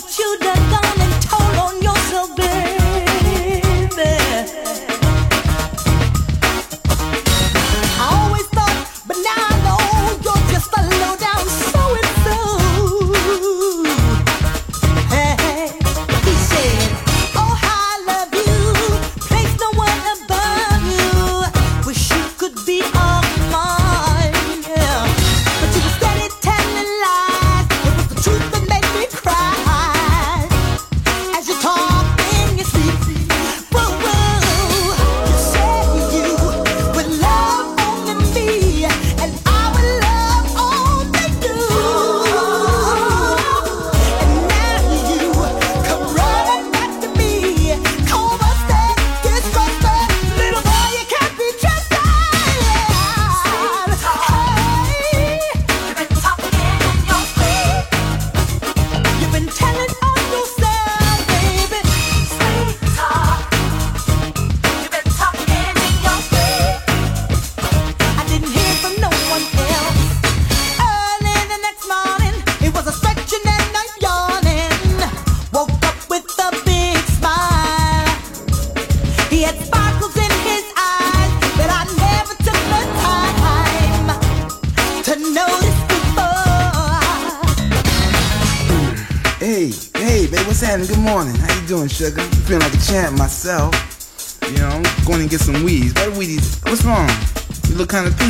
what you do.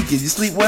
Can You sleep well.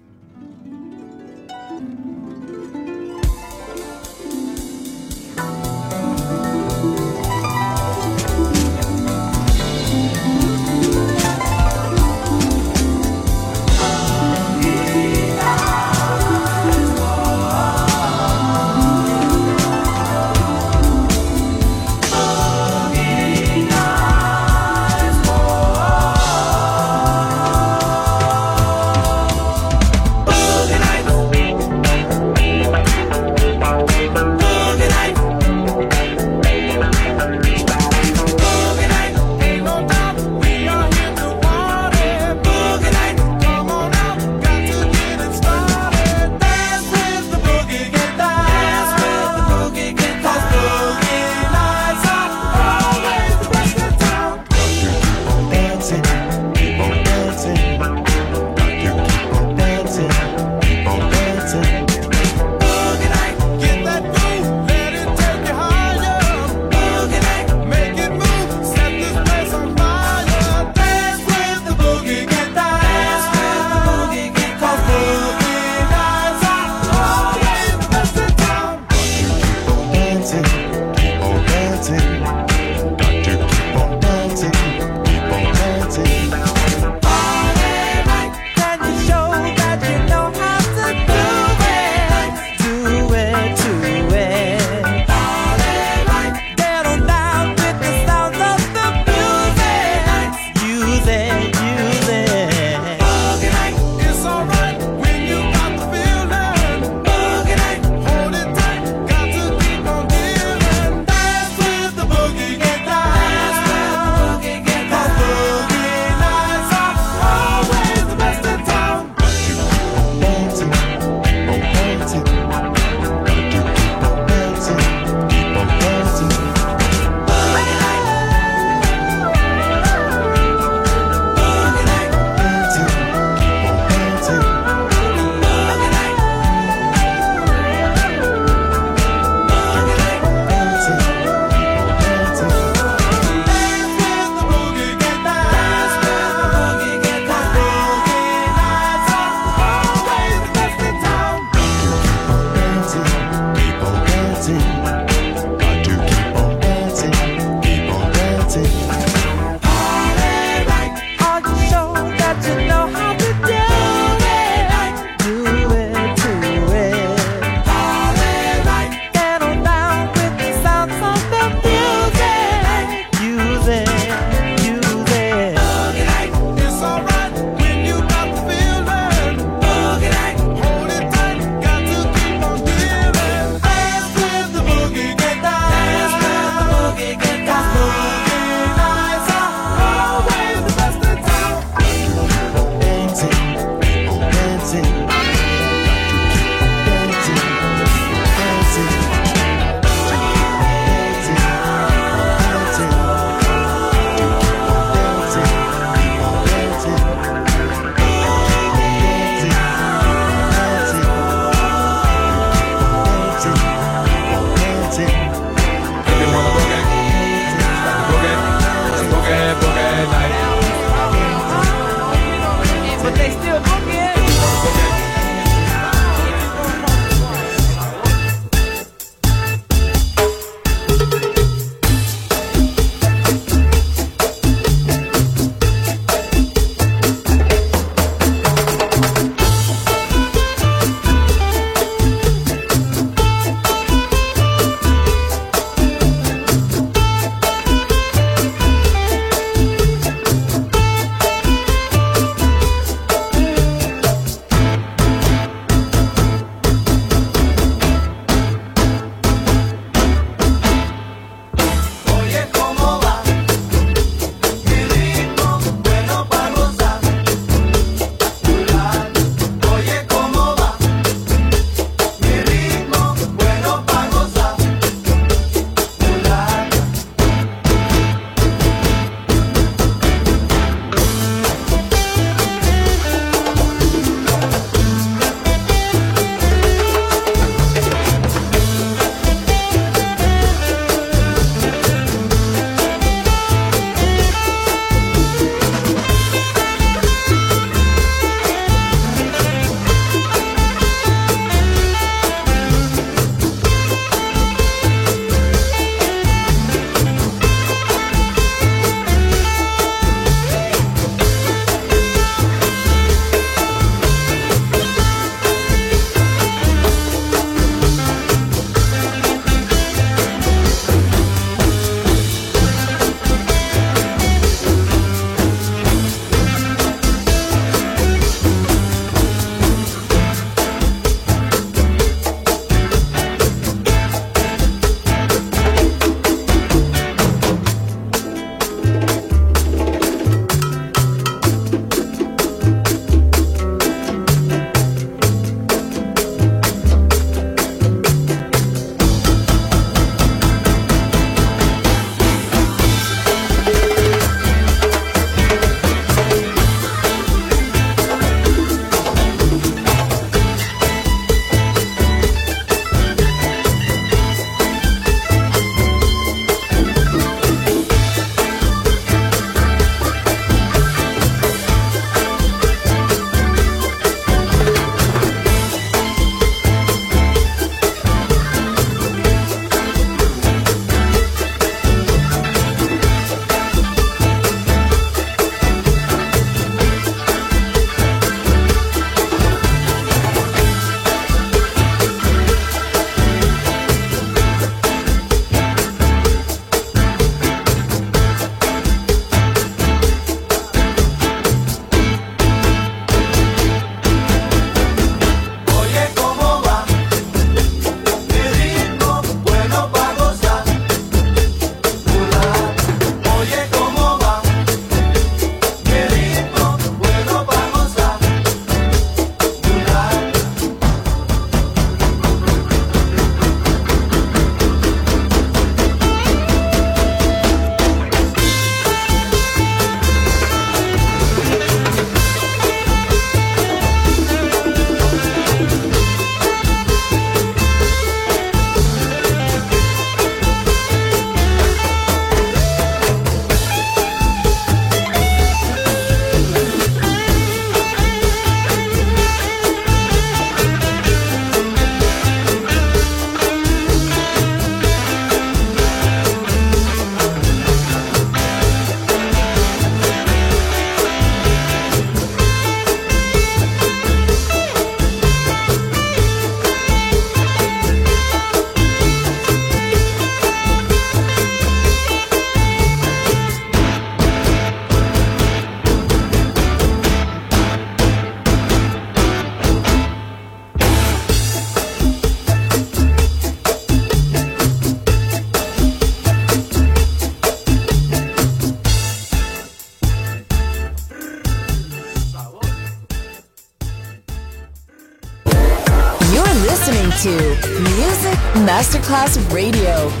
Masterclass Radio,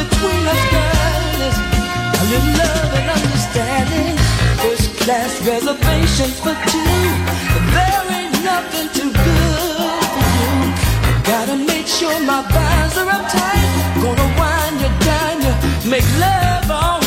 between us, girl, is a little love and understanding. First class reservations for two. There ain't nothing too good for you. I gotta make sure my bonds are uptight. Gonna wind you down, you make love all